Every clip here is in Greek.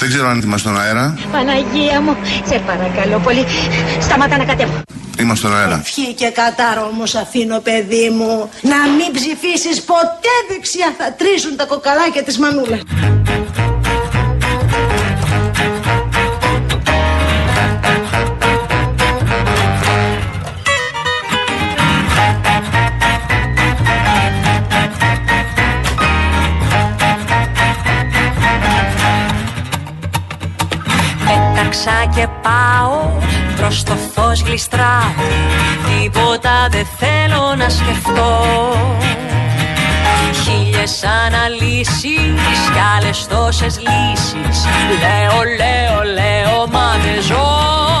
Δεν ξέρω αν είμαστε στον αέρα. Παναγία μου, σε παρακαλώ πολύ. Σταμάτα να κατέβω. Είμαστε στον αέρα. Ευχή και κατάρο όμως αφήνω παιδί μου Να μην ψηφίσεις ποτέ δεξιά Θα τρίσουν τα κοκαλάκια της μανούλας και πάω προς το φως γλιστράω Τίποτα δεν θέλω να σκεφτώ. Χίλιες αναλύσεις κι άλλες τόσες λύσεις. Λέω, λέω, λέω, μα δεν ζω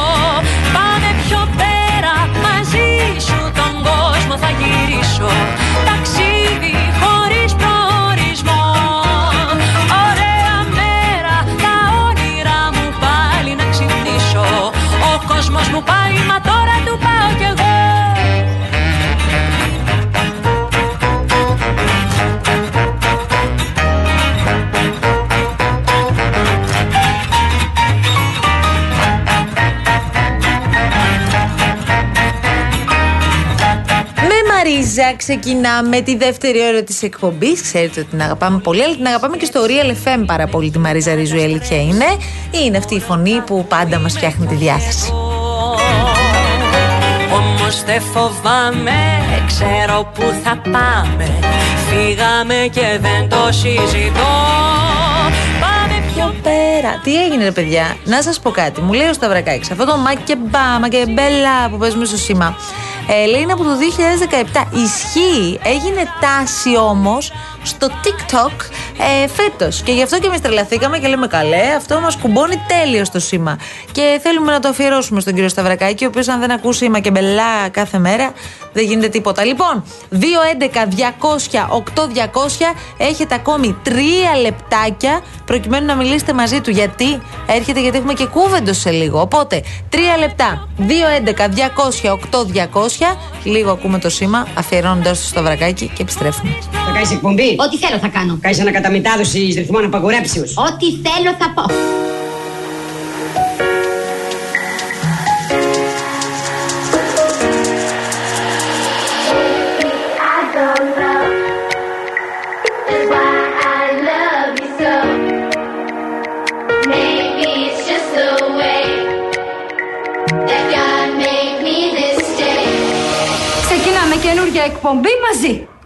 Με Μαρίζα ξεκινάμε τη δεύτερη ώρα της εκπομπής. Ξέρετε ότι την αγαπάμε πολύ, αλλά την αγαπάμε και στο Real FM πάρα πολύ τη Μαρίζα Ρίζου. Η αλήθεια είναι. Είναι αυτή η φωνή που πάντα μας φτιάχνει τη διάθεση. Όμως δεν φοβάμαι, ξέρω που θα πάμε Φύγαμε και δεν το συζητώ Πάμε πιο Πέρα. Τι έγινε, ρε παιδιά, να σας πω κάτι. Μου λέει ο Σταυρακάκης, αυτό το μακεμπά, μακεμπέλα που παίζουμε στο σήμα. Ε, λέει είναι από το 2017. Ισχύει, έγινε τάση όμως στο TikTok ε, φέτος. Και γι' αυτό και εμείς τρελαθήκαμε και λέμε καλέ, αυτό μας κουμπώνει τέλειος στο σήμα. Και θέλουμε να το αφιερώσουμε στον κύριο Σταυρακάκη, ο οποίος αν δεν ακούσει μακεμπελά κάθε μέρα, δεν γίνεται τίποτα. Λοιπόν, 211-200-8200 έχετε ακόμη 3 λεπτάκια προκειμένου να μιλήσετε μαζί του. Γιατί έρχεται, γιατί έχουμε και κούβεντο σε λίγο. Οπότε, 3 λεπτά. 211-200-8200. Λίγο ακούμε το σήμα, αφιερώνοντας το στο βρακάκι και επιστρέφουμε. Θα κάνεις εκπομπή; Ό,τι θέλω θα κάνω. Κάνεις ανακαταμετάδοση ρυθμών απαγορέψεως. Ό,τι θέλω θα πω. I don't know just why I love you so. Maybe it's just the way that God made me this day. Ξεκινάμε καινούργια εκπομπή μαζί.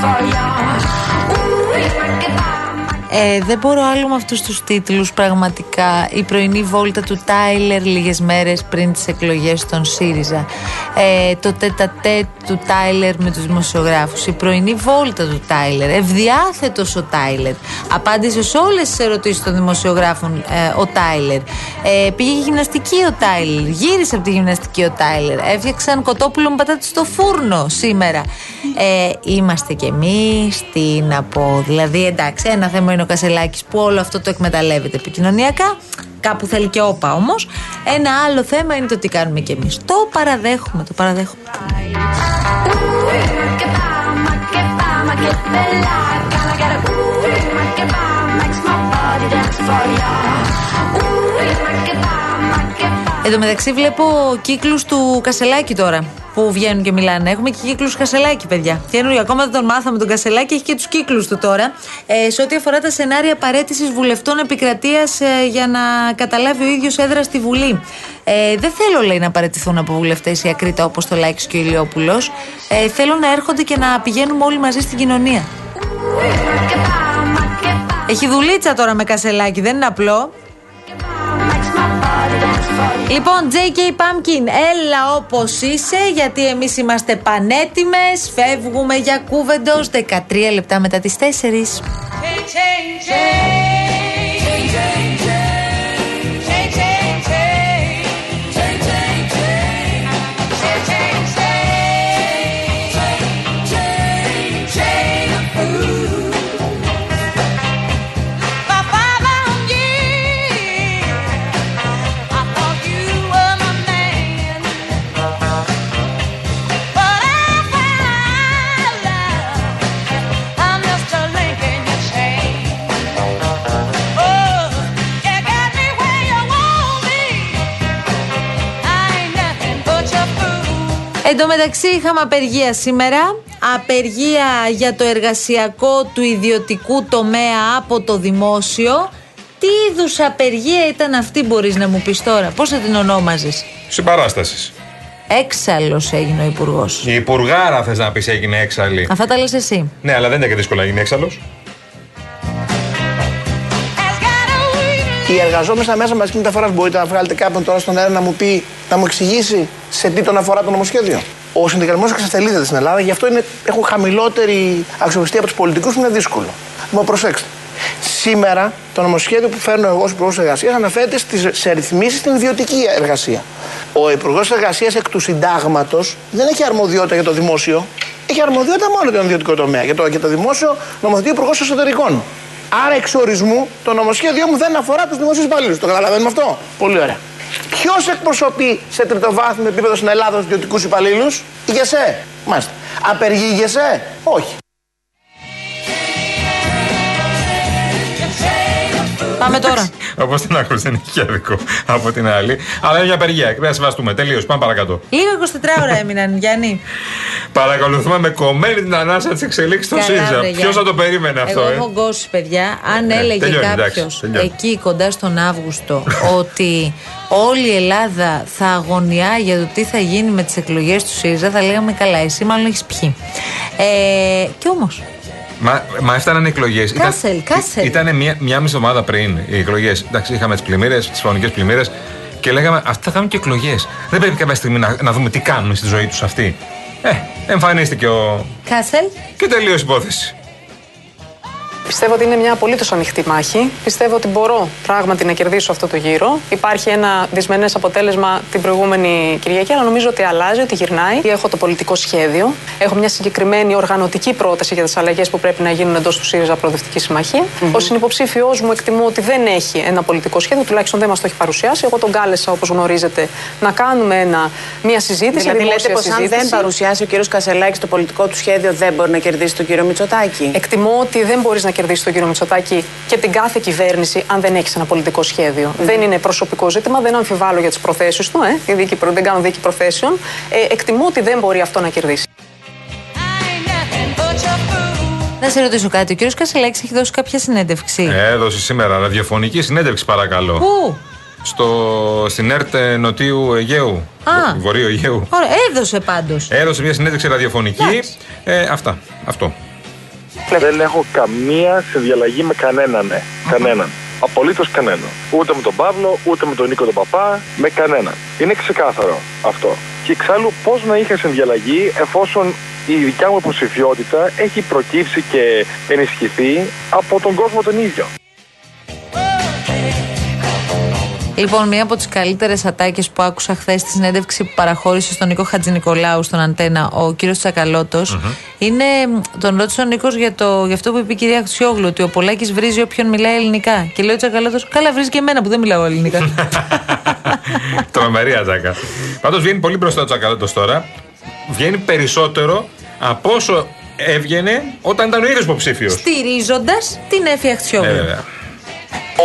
for you. Ooh, you work. Ε, δεν μπορώ άλλο με αυτούς τους τίτλους πραγματικά. Η πρωινή βόλτα του Τάιλερ λίγες μέρες πριν τις εκλογές των ΣΥΡΙΖΑ. Ε, το τετατέ του Τάιλερ με τους δημοσιογράφους. Η πρωινή βόλτα του Τάιλερ. Ευδιάθετος ο Τάιλερ. Απάντησε σε όλες τις ερωτήσεις των δημοσιογράφων ε, ο Τάιλερ. Ε, πήγε γυμναστική ο Τάιλερ. Γύρισε από τη γυμναστική ο Τάιλερ. Έφτιαξαν κοτόπουλο με πατάτη στο φούρνο σήμερα. Ε, είμαστε κι εμείς, τι να πω. Δηλαδή εντάξει, ένα θέμα είναι ο Κασελάκης που όλο αυτό το εκμεταλλεύεται επικοινωνιακά. Κάπου θέλει και όπα όμως. Ένα άλλο θέμα είναι το τι κάνουμε κι εμείς. Το παραδέχομαι, το παραδέχομαι. Εν τω μεταξύ βλέπω κύκλους του Κασελάκη τώρα που βγαίνουν και μιλάνε. Έχουμε και κύκλους Κασελάκη, παιδιά. Καινούριο, ακόμα δεν τον μάθαμε τον Κασελάκη, έχει και τους κύκλους του τώρα. Ε, σε ό,τι αφορά τα σενάρια παρέτησης βουλευτών επικρατείας ε, για να καταλάβει ο ίδιος έδρα στη Βουλή. Ε, δεν θέλω, λέει, να παρετηθούν από βουλευτές η Ακρίτα όπως το Λάκης και ο Ηλιόπουλος. Ε, θέλω να έρχονται και να πηγαίνουμε όλοι μαζί στην κοινωνία. Έχει δουλίτσα τώρα με Κασελάκη, δεν είναι απλό. Λοιπόν, JK Pumpkin, έλα όπως είσαι, γιατί εμείς είμαστε πανέτοιμες. Φεύγουμε για κούβεντος 13 λεπτά μετά τις 4. Εν τω μεταξύ είχαμε απεργία σήμερα. Απεργία για το εργασιακό του ιδιωτικού τομέα από το δημόσιο. Τι είδους απεργία ήταν αυτή, μπορείς να μου πεις τώρα, πώς θα την ονόμαζες; Συμπαράστασης. Έξαλλος έγινε ο Υπουργός. Η Υπουργάρα θες να πεις έγινε έξαλλη. Αυτά τα λες εσύ. Ναι, αλλά δεν είναι και δύσκολο να γίνει έξαλλος. Οι εργαζόμενοι στα μέσα μαζικής μεταφοράς μπορείτε να βγάλετε κάποιον τώρα στον αέρα να μου πει, να μου εξηγήσει σε τι τον αφορά το νομοσχέδιο. Ο συνδικαλισμός εξασθελίζεται στην Ελλάδα, γι' αυτό είναι, έχουν χαμηλότερη αξιοπιστία από τους πολιτικούς που είναι δύσκολο. Λοιπόν, προσέξτε. Σήμερα το νομοσχέδιο που φέρνω εγώ ως Υπουργός Εργασίας αναφέρεται στις, σε ρυθμίσεις στην ιδιωτική εργασία. Ο Υπουργός Εργασίας εκ του συντάγματος δεν έχει αρμοδιότητα για το δημόσιο. Έχει αρμοδιότητα μόνο για τον ιδιωτικό τομέα. Για το, για το δημόσιο νομοθετεί ο Υπουργός Εσωτερικών. Άρα, εξ ορισμού, το νομοσχέδιό μου δεν αφορά τους δημοσίους υπαλλήλους. Το καταλαβαίνουμε αυτό; Πολύ ωραία. Ποιος εκπροσωπεί σε τριτοβάθμιο επίπεδο στην Ελλάδα τους ιδιωτικούς υπαλλήλους, η ΓΕΣΕ. Μάλιστα. Απεργεί η ΓΕΣΕ, όχι. Πάμε τώρα. Όπως την άκουσε, δεν έχει άδικο από την άλλη. Αλλά είναι μια απεργία. Πρέπει να σεβαστούμε. Τελείως. Πάμε παρακάτω. Λίγο 24 ώρα έμειναν, Γιάννη. Παρακολουθούμε με κομμένη την ανάσα της εξελίξης στο Καλά, ΣΥΡΙΖΑ. βρε, Ποιος Γιάννη. θα το περίμενε αυτό, Εγώ ε; έχω γκώσει, παιδιά. Αν Ναι, έλεγε τελειώνει, κάποιος εντάξει, τελειώνει. εκεί κοντά στον Αύγουστο ότι όλη η Ελλάδα θα αγωνιά για το τι θα γίνει με τις εκλογές του ΣΥΡΙΖΑ, θα λέγαμε καλά, εσύ μάλλον έχεις πιει. Ε, κι όμως. Μα, μα έφταναν οι εκλογές. Κάσελ, Κάσελ. Ήταν μία, μία μισή εβδομάδα πριν οι εκλογές. Εντάξει, είχαμε τις πλημμύρες, τις φονικές πλημμύρες και λέγαμε Αυτά θα κάνουν και εκλογές. Δεν πρέπει κάποια στιγμή να, να δούμε τι κάνουν στη ζωή τους αυτοί. Ε, εμφανίστηκε ο. Κάσελ. και τελείωσε η υπόθεση. Πιστεύω ότι είναι μια απολύτως ανοιχτή μάχη. Πιστεύω ότι μπορώ πράγματι να κερδίσω αυτό το γύρο. Υπάρχει ένα δυσμενές αποτέλεσμα την προηγούμενη Κυριακή, αλλά νομίζω ότι αλλάζει, ότι γυρνάει. Έχω το πολιτικό σχέδιο. Έχω μια συγκεκριμένη οργανωτική πρόταση για τις αλλαγές που πρέπει να γίνουν εντός του ΣΥΡΙΖΑ Προοδευτική Συμμαχία. Ο συνυποψήφιός μου εκτιμώ ότι δεν έχει ένα πολιτικό σχέδιο, τουλάχιστον δεν μας το έχει παρουσιάσει. Εγώ τον κάλεσα, όπως γνωρίζετε, να κάνουμε ένα, μια συζήτηση. Δηλαδή λέτε δημόσια πως αν συζήτηση. δεν παρουσιάσει ο κύριος Κασελάκης το πολιτικό του σχέδιο δεν μπορεί να κερδίσει τον κύριο Μητσοτάκη; Εκτιμώ ότι δεν μπορείς να κερδίσει τον κύριο Μητσοτάκη και την κάθε κυβέρνηση αν δεν έχεις ένα πολιτικό σχέδιο. Δεν είναι προσωπικό ζήτημα, δεν αμφιβάλλω για τις προθέσεις του, ε, η δίκη, προ- δεν κάνω δίκη προθέσεων. Ε, εκτιμώ ότι δεν μπορεί αυτό να κερδίσει. Να σε ρωτήσω κάτι. Ο κύριος Κασελάκης έχει δώσει κάποια συνέντευξη; Έδωσε σήμερα ραδιοφωνική συνέντευξη, παρακαλώ. Πού; Στο, στην ΕΡΤ Νοτίου Αιγαίου. Α. Βο- Βορείου Αιγαίου. Ωραία, έδωσε πάντως. Έδωσε μια συνέντευξη ραδιοφωνική. Ε, αυτά. Αυτό. Δεν έχω καμία συνδιαλλαγή με κανέναν, ναι. Κανέναν. Απολύτως κανέναν. Ούτε με τον Παύλο, ούτε με τον Νίκο τον Παπά, με κανέναν. Είναι ξεκάθαρο αυτό. Και εξάλλου, πώς να είχα συνδιαλλαγή εφόσον η δικιά μου υποψηφιότητα έχει προκύψει και ενισχυθεί από τον κόσμο τον ίδιο. Λοιπόν, μία από τις καλύτερες ατάκες που άκουσα χθες στη συνέντευξη που παραχώρησε στον Νίκο Χατζηνικολάου στον Αντένα, ο κύριος Τσακαλώτος, είναι. Τον ρώτησε ο Νίκος για, το, για αυτό που είπε η κυρία Χτσιόγλου, ότι ο Πολάκης βρίζει όποιον μιλάει ελληνικά. Και λέει ο Τσακαλώτος, Καλά, βρίζει και εμένα που δεν μιλάω ελληνικά. Τρομερή ατάκα. Πάντως βγαίνει πολύ μπροστά ο Τσακαλώτος τώρα. Βγαίνει περισσότερο από όσο έβγαινε όταν ήταν ο ίδιος υποψήφιος. Στηρίζοντας την Έφη Χτσιόγλου. Ε, βέβαια.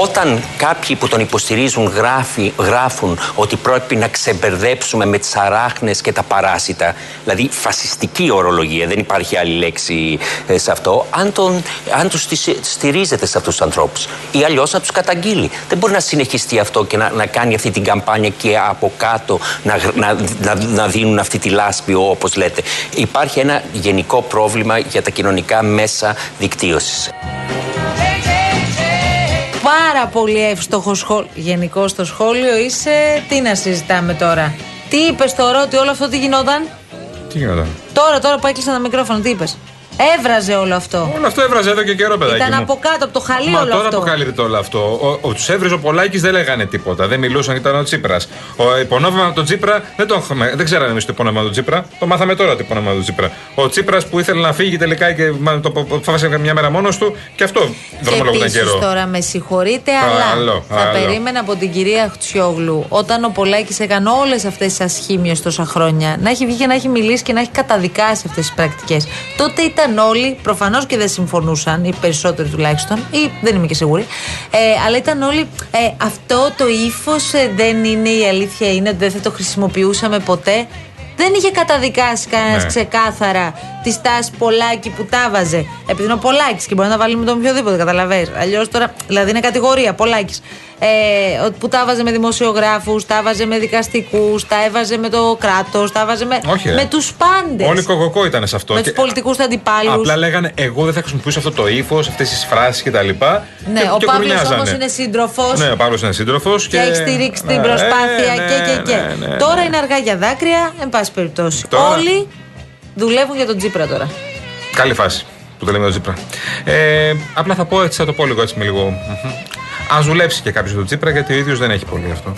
Όταν κάποιοι που τον υποστηρίζουν γράφει, γράφουν ότι πρέπει να ξεμπερδέψουμε με τις αράχνες και τα παράσιτα, δηλαδή φασιστική ορολογία, δεν υπάρχει άλλη λέξη ε, σε αυτό, αν, τον, αν τους στης- στηρίζετε σε αυτούς τους ανθρώπους ή αλλιώς να τους καταγγείλει. Δεν μπορεί να συνεχιστεί αυτό και να, να κάνει αυτή την καμπάνια και από κάτω να, γρ- να, να, να δίνουν αυτή τη λάσπη όπως λέτε. Υπάρχει ένα γενικό πρόβλημα για τα κοινωνικά μέσα δικτύωσης. Πάρα πολύ εύστοχο σχόλιο. Γενικό στο σχόλιο είσαι. Τι να συζητάμε τώρα; Τι είπες τώρα ότι όλο αυτό τι γινόταν; Τι γινόταν; Τώρα, τώρα που έκλεισαν τα μικρόφωνα, τι είπες; Έβραζε όλο αυτό. Όλο αυτό έβραζε εδώ και καιρό, παιδάκι. Ήταν μου. από κάτω, από το χαλί Μα όλο τώρα αυτό. αποκαλύπτεται όλο αυτό. Ο, ο, τους έβριζε ο Πολάκης δεν λέγανε τίποτα. Δεν μιλούσαν, ήταν ο Τσίπρας. Ο υπονόμευμα με τον Τσίπρα δεν τον είχαμε. Δεν ξέραμε εμείς το υπονόμευμα του Τσίπρα. Το μάθαμε τώρα το υπονόμευμα του Τσίπρα. Ο Τσίπρας που ήθελε να φύγει τελικά και μα, το αποφάσισε μια μέρα μόνος του και αυτό δρομολογούταν Επίσης καιρό. τώρα με συγχωρείτε, Α, αλλά άλλο, θα άλλο. περίμενα από την κυρία Χτσιόγλου όταν ο Πολάκης έκανε όλες αυτές τις ασχήμιες τόσα χρόνια να έχει βγει και να έχει μιλήσει και να έχει καταδικάσει αυτές τις πρακτικές. Τότε ήταν όλοι, προφανώς και δεν συμφωνούσαν, οι περισσότεροι τουλάχιστον, ή δεν είμαι και σίγουρη, ε, αλλά ήταν όλοι. Ε, αυτό το ύφος δεν είναι η αλήθεια, είναι ότι δεν θα το χρησιμοποιούσαμε ποτέ. Δεν είχε καταδικάσει κανένας Ναι. ξεκάθαρα τη στάση Πολάκη που τα βάζε. Επειδή είναι ο Πολάκης και μπορεί να τα βάλει με τον οποιοδήποτε, καταλαβαίνεις. Αλλιώς τώρα, δηλαδή είναι κατηγορία Πολάκης. Ε, ότι που τα βάζε με δημοσιογράφους, τα βάζε με δικαστικούς, τα έβαζε με το κράτος, τα βάζε με, Όχι, ρε. με τους πάντες. Όλοι κοκοκό ήταν σε αυτό. Με Και τους πολιτικούς αντιπάλους. Απλά λέγανε, Εγώ δεν θα χρησιμοποιήσω αυτό το ύφος, αυτές τις φράσεις κτλ. Ναι, ο Παύλος όμως είναι σύντροφος. Ναι, ο Παύλος είναι σύντροφος. και έχει στηρίξει την Ναι, προσπάθεια ναι, και και και. ναι, ναι, τώρα ναι. είναι αργά για δάκρυα, εν πάση περιπτώσει. Τώρα- Όλοι δουλεύουν για τον Τζίπρα τώρα. Καλή φάση που το λέμε το Τσίπρα. Ε, απλά θα πω έτσι, θα το πω λίγο έτσι με λίγο. Α δουλέψει και κάποιος τον Τσίπρα γιατί ο ίδιος δεν έχει πολύ αυτό.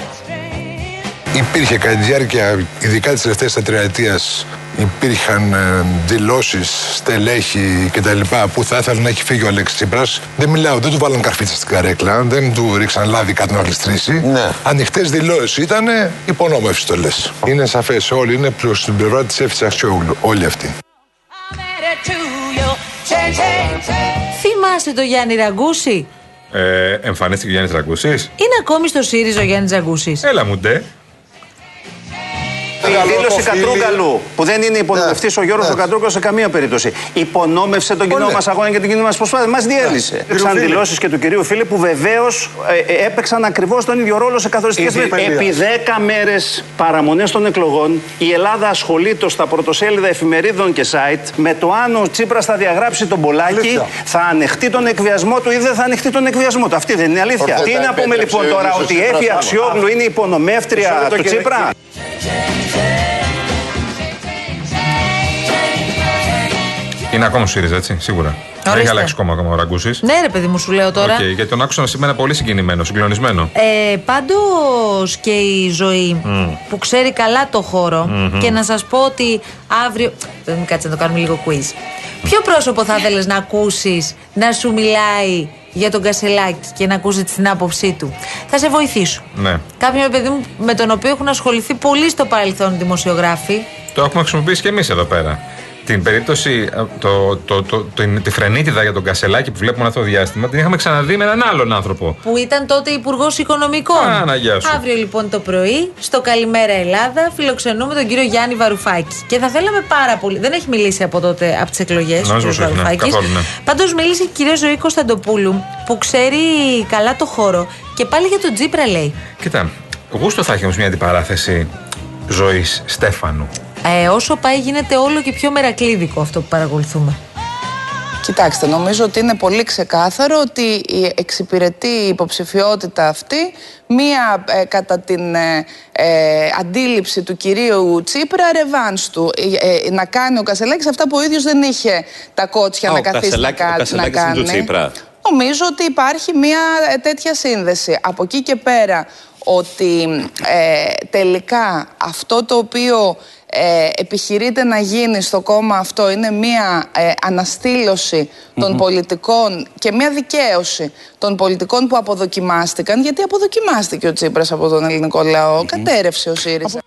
Υπήρχε κατά τη διάρκεια, ειδικά τη τελευταία τετραετίας, υπήρχαν ε, δηλώσεις, στελέχη κτλ. που θα ήθελαν να έχει φύγει ο Αλέξης Τσίπρας. Δεν μιλάω, δεν του βάλαν καρφίτσα στην καρέκλα, δεν του ρίξαν λάδι κάτι να γλιστρήσει. Ναι. Ανοιχτές δηλώσεις ήταν, υπονόμευσης το λες. Είναι σαφές, όλοι είναι προς την πλευρά της Εύη Αξιόγλου, όλοι αυτοί. Θυμάσαι το Γιάννη Ραγκούση; Ε, εμφανίστηκε ο Γιάννης Ραγκούσης. Είναι ακόμη στο ΣΥΡΙΖΑ ο Γιάννης Ραγκούσης. Έλα μου ντε. Η δήλωση Κατρούγκαλου, που δεν είναι υπονομευτής ο Γιώργος Κατρούγκαλου σε καμία περίπτωση. Υπονόμευσε τον κοινό μας αγώνα και την κοινή μας προσπάθεια. Μας διέλυσε. Υπήρξαν Φίλιπ. δηλώσει και του κυρίου Φίλιπ που βεβαίως έπαιξαν ακριβώς τον ίδιο ρόλο σε καθοριστικές Ήδη μέρε. παιδεία. Επί 10 μέρες παραμονές των εκλογών, η Ελλάδα ασχολείται στα πρωτοσέλιδα εφημερίδων και site με το αν ο Τσίπρας θα διαγράψει τον Πολάκη, Αλήθεια. θα ανεχτεί τον εκβιασμό του ή δεν θα ανεχτεί τον εκβιασμό του. Αυτή δεν είναι αλήθεια. Ορθέ, Τι τα να πούμε επέτρεψε λοιπόν ο τώρα, ίδιος ο ότι η Τσίπρας Έφη άμα. Αξιόγλου είναι υπονομεύτρια Μισό λεπτό, του κύριε Τσίπρα; Είναι ακόμα στο ΣΥΡΙΖΑ, έτσι, σίγουρα. Δεν έχει Ορίστε. αλλάξει κόμμα ακόμα ο Ραγκούσης. Ναι, ρε παιδί μου, σου λέω τώρα. Οκ, γιατί τον άκουσα σήμερα πολύ συγκινημένο, συγκλονισμένο. Ε, Πάντως και η Ζωή Μμ. που ξέρει καλά το χώρο Μμμ. και να σας πω ότι αύριο. Δεν μου κάτσε να το κάνουμε λίγο quiz. Ποιο πρόσωπο θα ήθελες να ακούσεις να σου μιλάει για τον Κασελάκη και να ακούσει την άποψή του. Θα σε βοηθήσω. Ναι. Κάποιον ρε παιδί μου με τον οποίο έχουν ασχοληθεί πολύ στο παρελθόν δημοσιογράφοι. Το έχουμε χρησιμοποιήσει και εμείς εδώ πέρα. Την περίπτωση, ε, το, το, το, την- τη φρενίτιδα για τον Κασελάκη που βλέπουμε αυτό το διάστημα, την είχαμε ξαναδεί με έναν άλλον άνθρωπο. που ήταν τότε Υπουργός Οικονομικών. Παναγιά σου. Αύριο λοιπόν το πρωί, στο Καλημέρα Ελλάδα, φιλοξενούμε τον κύριο Γιάννη Βαρουφάκη. Και θα θέλαμε πάρα πολύ. Δεν έχει μιλήσει από τότε, από τις εκλογές. Νομίζω πως όχι, ναι, καθόλου, ναι. Πάντως μίλησε η κυρία Ζωή Κωνσταντοπούλου, που ξέρει καλά το χώρο. Και πάλι για τον Τζίπρα λέει. Κοίτα, γούστο θα έχει όμως μια αντιπαράθεση ζωής Στέφανου. Ε, όσο πάει, γίνεται όλο και πιο μερακλείδικο αυτό που παρακολουθούμε. Κοιτάξτε, νομίζω ότι είναι πολύ ξεκάθαρο ότι η εξυπηρετεί η υποψηφιότητα αυτή μία ε, κατά την ε, ε, αντίληψη του κυρίου Τσίπρα ρεβάνς του. Ε, ε, να κάνει ο Κασελάκης αυτά που ο ίδιος δεν είχε τα κότσια Α, να ο καθίσει να, Κασελάκη- ο κα- να Κασελάκης είναι κάνει. του Τσίπρα. Νομίζω ότι υπάρχει μία ε, τέτοια σύνδεση. Από εκεί και πέρα ότι ε, τελικά αυτό το οποίο ε, επιχειρείται να γίνει στο κόμμα αυτό είναι μία ε, αναστήλωση των Μμμ. πολιτικών και μία δικαίωση των πολιτικών που αποδοκιμάστηκαν γιατί αποδοκιμάστηκε ο Τσίπρας από τον ελληνικό λαό, κατέρευσε ο ΣΥΡΙΖΑ.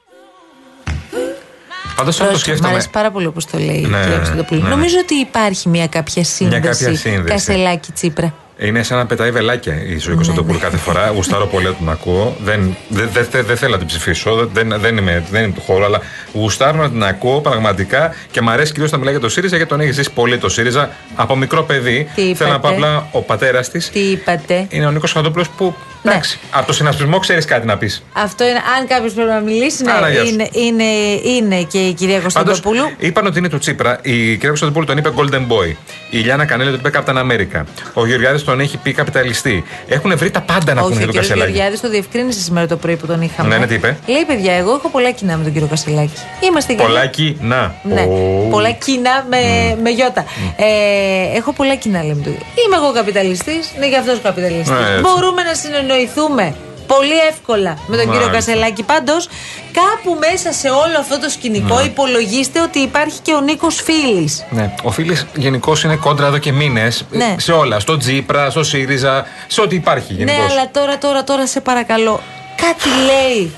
Πάντως αυτό το Μ' σκέφτομαι. αρέσει πάρα πολύ όπως το λέει η Ναι, κυρία Κωνσταντοπούλου. ναι, ναι. Νομίζω ότι υπάρχει μια κάποια σύνδεση. κάποια σύνδεση. Κασελάκη Τσίπρα. Είναι σαν να πετάει βελάκια η ζωή Κωνσταντοπούλου κάθε φορά. Γουστάρω πολύ να την ακούω. Δεν, δεν, δεν, δεν, δεν θέλω να την ψηφίσω. Δεν, δεν, είμαι, δεν είμαι του χώρου, αλλά γουστάρω να την ακούω πραγματικά και μου αρέσει κυρίως να μιλάει για το ΣΥΡΙΖΑ γιατί τον έχεις ζήσει πολύ το ΣΥΡΙΖΑ από μικρό παιδί. Τι Θέλω να πω είπατε; απλά ο πατέρας της Τι είπατε; είναι ο Νίκος Κωνσταντοπούλου που. Εντάξει, από το συνασπισμό ξέρεις κάτι να πεις. Αυτό είναι, αν κάποιος πρέπει να μιλήσει, ναι, Άρα, γεια σου. είναι, είναι, είναι και η κυρία Κωνσταντοπούλου. Είπαν ότι είναι του Τσίπρα. Η κυρία Κωνσταντοπούλου τον είπε Golden Boy. Η Λιάννα Κανέλη τον είπε Captain America. Ο Γεωργιάδης τον έχει πει καπιταλιστή. Έχουν βρει τα πάντα να Όχι, πούνε ο για τον κύριος Κασελάκη. Γεωργιάδης το διευκρίνησε σήμερα το πρωί που τον είχαμε. Ναι, ναι, τι είπε; Λέει, παιδιά, εγώ έχω πολλά κοινά με τον κύριο Κασελάκη. Είμαστε και Πολλάκι, να. Ναι, Ω. πολλά κοινά με, με γιώτα. Ε, έχω πολλά κοινά, λέμε του. Είμαι εγώ καπιταλιστής, είναι και αυτό καπιταλιστής. Ναι, έτσι. Μπορούμε να συνεννοηθούμε πολύ εύκολα με τον κύριο Μάλιστα. Κασελάκη. Πάντως, κάπου μέσα σε όλο αυτό το σκηνικό Ναι. υπολογίστε ότι υπάρχει και ο Νίκος Φίλης. Ναι. Ο Φίλης γενικώς είναι κόντρα εδώ και μήνες. Ναι. Σε όλα. Στο Τζίπρα, στο ΣΥΡΙΖΑ, σε ό,τι υπάρχει γενικώς. Ναι, αλλά τώρα, τώρα, τώρα σε παρακαλώ. Κάτι λέει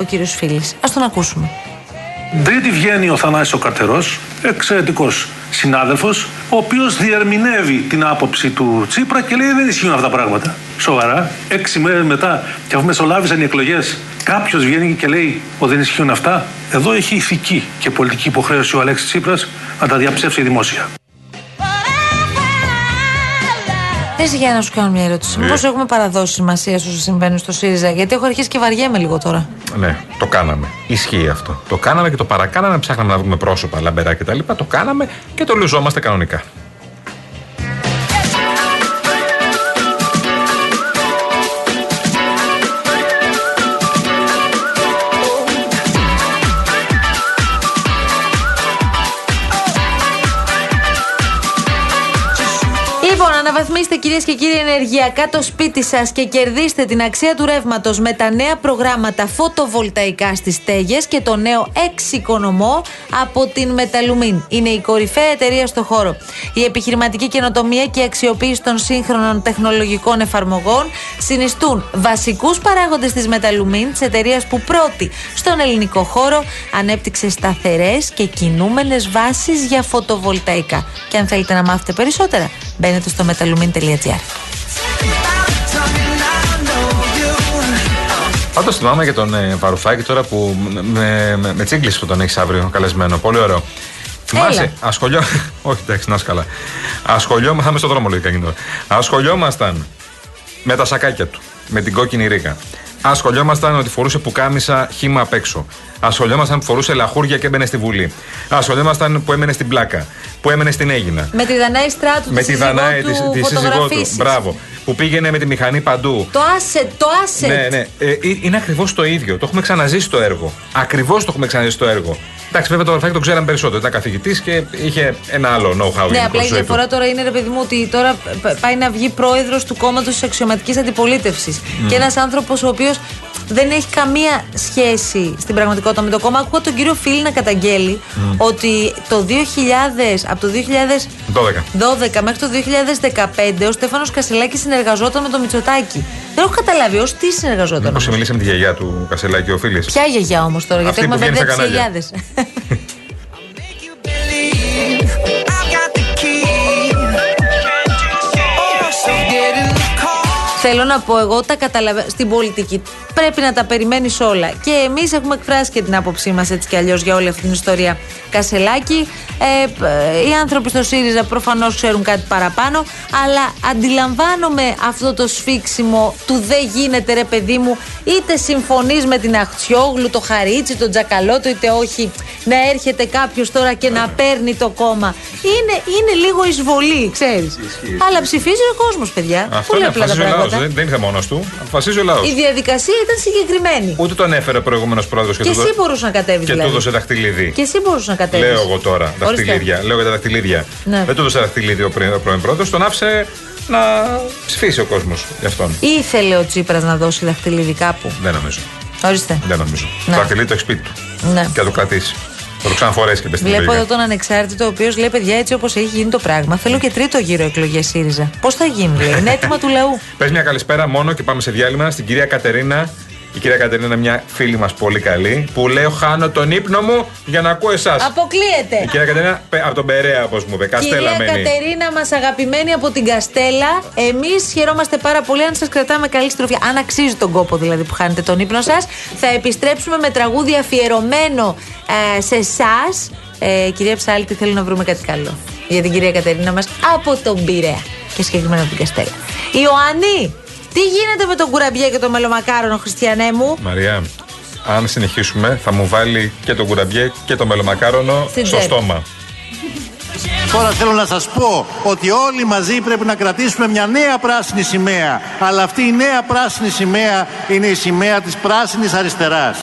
ο κύριος Φίλης. Α τον ακούσουμε. Τρίτη βγαίνει ο Θανάσης ο Καρτερός, εξαιρετικός συνάδελφος, ο οποίος διερμηνεύει την άποψη του Τσίπρα και λέει δεν ισχύουν αυτά τα πράγματα. Σοβαρά. Έξι μέρες μετά, και αφού μεσολάβησαν οι εκλογές, κάποιος βγαίνει και λέει ότι δεν ισχύουν αυτά. Εδώ έχει ηθική και πολιτική υποχρέωση ο Αλέξης Τσίπρας να τα διαψεύσει δημόσια. Θε για να σου κάνω μια ερώτηση. Ναι. Μήπω έχουμε παραδώσει σημασίας στο όσα συμβαίνουν στο ΣΥΡΙΖΑ, Γιατί έχω αρχίσει και βαριέμαι λίγο τώρα. Ναι, το κάναμε. Ισχύει αυτό. Το κάναμε και το παρακάναμε. Ψάχναμε να βρούμε πρόσωπα, λαμπερά κτλ. Το κάναμε και το λουζόμαστε κανονικά. Αναβαθμίστε κυρίες και κύριοι ενεργειακά το σπίτι σας και κερδίστε την αξία του ρεύματος με τα νέα προγράμματα φωτοβολταϊκά στις στέγε και το νέο εξοικονομό από την Μεταλουμίν. Είναι η κορυφαία εταιρεία στο χώρο. Η επιχειρηματική καινοτομία και η αξιοποίηση των σύγχρονων τεχνολογικών εφαρμογών συνιστούν βασικούς παράγοντες της Μεταλουμίν, της εταιρείας που πρώτη στον ελληνικό χώρο ανέπτυξε σταθερές και κινούμενες βάσεις για φωτοβολταϊκά. Και αν θέλετε να μάθετε περισσότερα, μπαίνετε στο metalumin.gr. Πάντως θυμάμαι για τον ε, Βαρουφάκη τώρα που με, με, με, με τσίγκλισε που τον έχεις αύριο καλεσμένο. Πολύ ωραίο. Θυμάσαι, ασχολιό. Όχι, εντάξει, να είσαι καλά. Ασχολιόμασταν. Θα είμαι στο δρόμο λογικά γίνεται. Ασχολιόμασταν με τα σακάκια του. Με την κόκκινη ρίκα. Ασχολιόμασταν ότι φορούσε πουκάμισα χύμα απ' έξω. Ασχολιόμασταν που φορούσε λαχούρια και έμπαινε στη Βουλή. Ασχολιόμασταν που έμενε στην πλάκα. Που έμενε στην Έγινα. Με τη Δανάη Στράτου, Με τη τη σύζυγό Δανάη, του, τη, τη σύζυγό του. φωτογραφίσεις. Μπράβο. Που πήγαινε με τη μηχανή παντού. Το asset, το asset. Ναι, ναι. Ε, ε, είναι ακριβώς το ίδιο. Το έχουμε ξαναζήσει το έργο. Ακριβώς το έχουμε ξαναζήσει το έργο. Εντάξει, βέβαια το Βαρουφάκη το ξέραμε περισσότερο. Ήταν καθηγητής και είχε ένα άλλο know-how. Ναι, γενικώ απλά η στη ζωή του. διαφορά τώρα είναι, ρε παιδί μου, ότι τώρα π- πάει να βγει πρόεδρος του κόμματος της αξιωματικής αντιπολίτευσης. Μμ. Και ένας άνθρωπος ο οποίος δεν έχει καμία σχέση στην πραγματικότητα με το κόμμα. Ακούω τον κύριο Φίλ να καταγγέλει Μμ. ότι το 2000, από το 2012 12. μέχρι το 2015 ο Στέφανος Κασελάκης συνεργαζόταν με το Μητσοτάκη. Δεν έχω καταλάβει ως τι συνεργαζόταν. Μήπως όμως. μίλησε με τη γιαγιά του Κασελάκη ο Φίλης; Ποια γιαγιά όμως τώρα, γιατί Αυτή έχουμε που βγαίνει στα μπερδέψει κανάλια. γιαγιάδε. Θέλω να πω εγώ τα καταλαβαίνω. Στην πολιτική πρέπει να τα περιμένεις όλα. Και εμείς έχουμε εκφράσει και την άποψή μας έτσι κι αλλιώς για όλη αυτή την ιστορία. Κασελάκη, ε, π- ε, οι άνθρωποι στο ΣΥΡΙΖΑ προφανώς ξέρουν κάτι παραπάνω, αλλά αντιλαμβάνομαι αυτό το σφίξιμο του δεν γίνεται ρε παιδί μου, είτε συμφωνείς με την Αχτσιόγλου, το Χαρίτσι, τον Τζακαλώτο, είτε όχι, να έρχεται κάποιος τώρα και να παίρνει το κόμμα. Είναι, είναι λίγο εισβολή, ξέρεις. Αλλά ψηφίζει ο κόσμος, παιδιά. Αυτό Πολύ είναι, απλά τα αποφασίζει ο λαός. πράγματα. Δεν, δεν ήρθε μόνος του. Αποφασίζει ο λαός. Η διαδικασία ήταν συγκεκριμένη. Ούτε τον έφερε ο προηγούμενος πρόεδρος και, Και του εσύ δω- μπορούσες να κατέβεις και δηλαδή. του έδωσε δαχτυλίδι. Και εσύ μπορούσες να κατέβεις. Λέω εγώ τώρα δαχτυλίδια. Λέω για τα δαχτυλίδια. Ναι. Δεν του έδωσε δαχτυλίδι ο πρι- ο πρώην πρόεδρος, τον άφησε να ψηφίσει ο κόσμος γι' αυτόν. Ήθελε ο Τσίπρας να δώσει δαχτυλίδι κάπου; Δεν νομίζω. Ορίστε. Δεν νομίζω. Ναι. Το δαχτυλίδι το έχεις σπίτι του. Ναι. Και θα το κρατήσεις. Θα το ξαναφορέσει και πε στην Βλέπω Αμερική. εδώ τον ανεξάρτητο, ο οποίος λέει: Παιδιά, έτσι όπως έχει γίνει το πράγμα, θέλω και τρίτο γύρο εκλογές ΣΥΡΙΖΑ. Πώς θα γίνει, λέει. Είναι έτοιμα του λαού. Πες μια καλησπέρα μόνο και πάμε σε διάλειμμα στην κυρία Κατερίνα. Η κυρία Κατερίνα είναι μια φίλη μας πολύ καλή που λέω χάνω τον ύπνο μου για να ακούω εσάς. Αποκλείεται. Η κυρία Κατερίνα πε- από τον Περέα, όπως μου είπε. Καστέλα Κυρία μένει. Κατερίνα, μας αγαπημένη από την Καστέλα, εμείς χαιρόμαστε πάρα πολύ αν σας κρατάμε καλή στροφιά. Αν αξίζει τον κόπο δηλαδή που χάνετε τον ύπνο σας, θα επιστρέψουμε με τραγούδι αφιερωμένο ε, σε εσάς. Ε, κυρία Ψάλτη, θέλω να βρούμε κάτι καλό για την κυρία Κατερίνα μας από τον Πειραιά και συγκεκριμένα από την Καστέλα. Ιωάννη, τι γίνεται με τον κουραμπιέ και το μελομακάρονο, Χριστιανέ μου; Μαρία, αν συνεχίσουμε, θα μου βάλει και τον κουραμπιέ και το μελομακάρονο Στην στο τσέπη. στόμα. Τώρα θέλω να σας πω ότι όλοι μαζί πρέπει να κρατήσουμε μια νέα πράσινη σημαία. Αλλά αυτή η νέα πράσινη σημαία είναι η σημαία της πράσινης αριστεράς.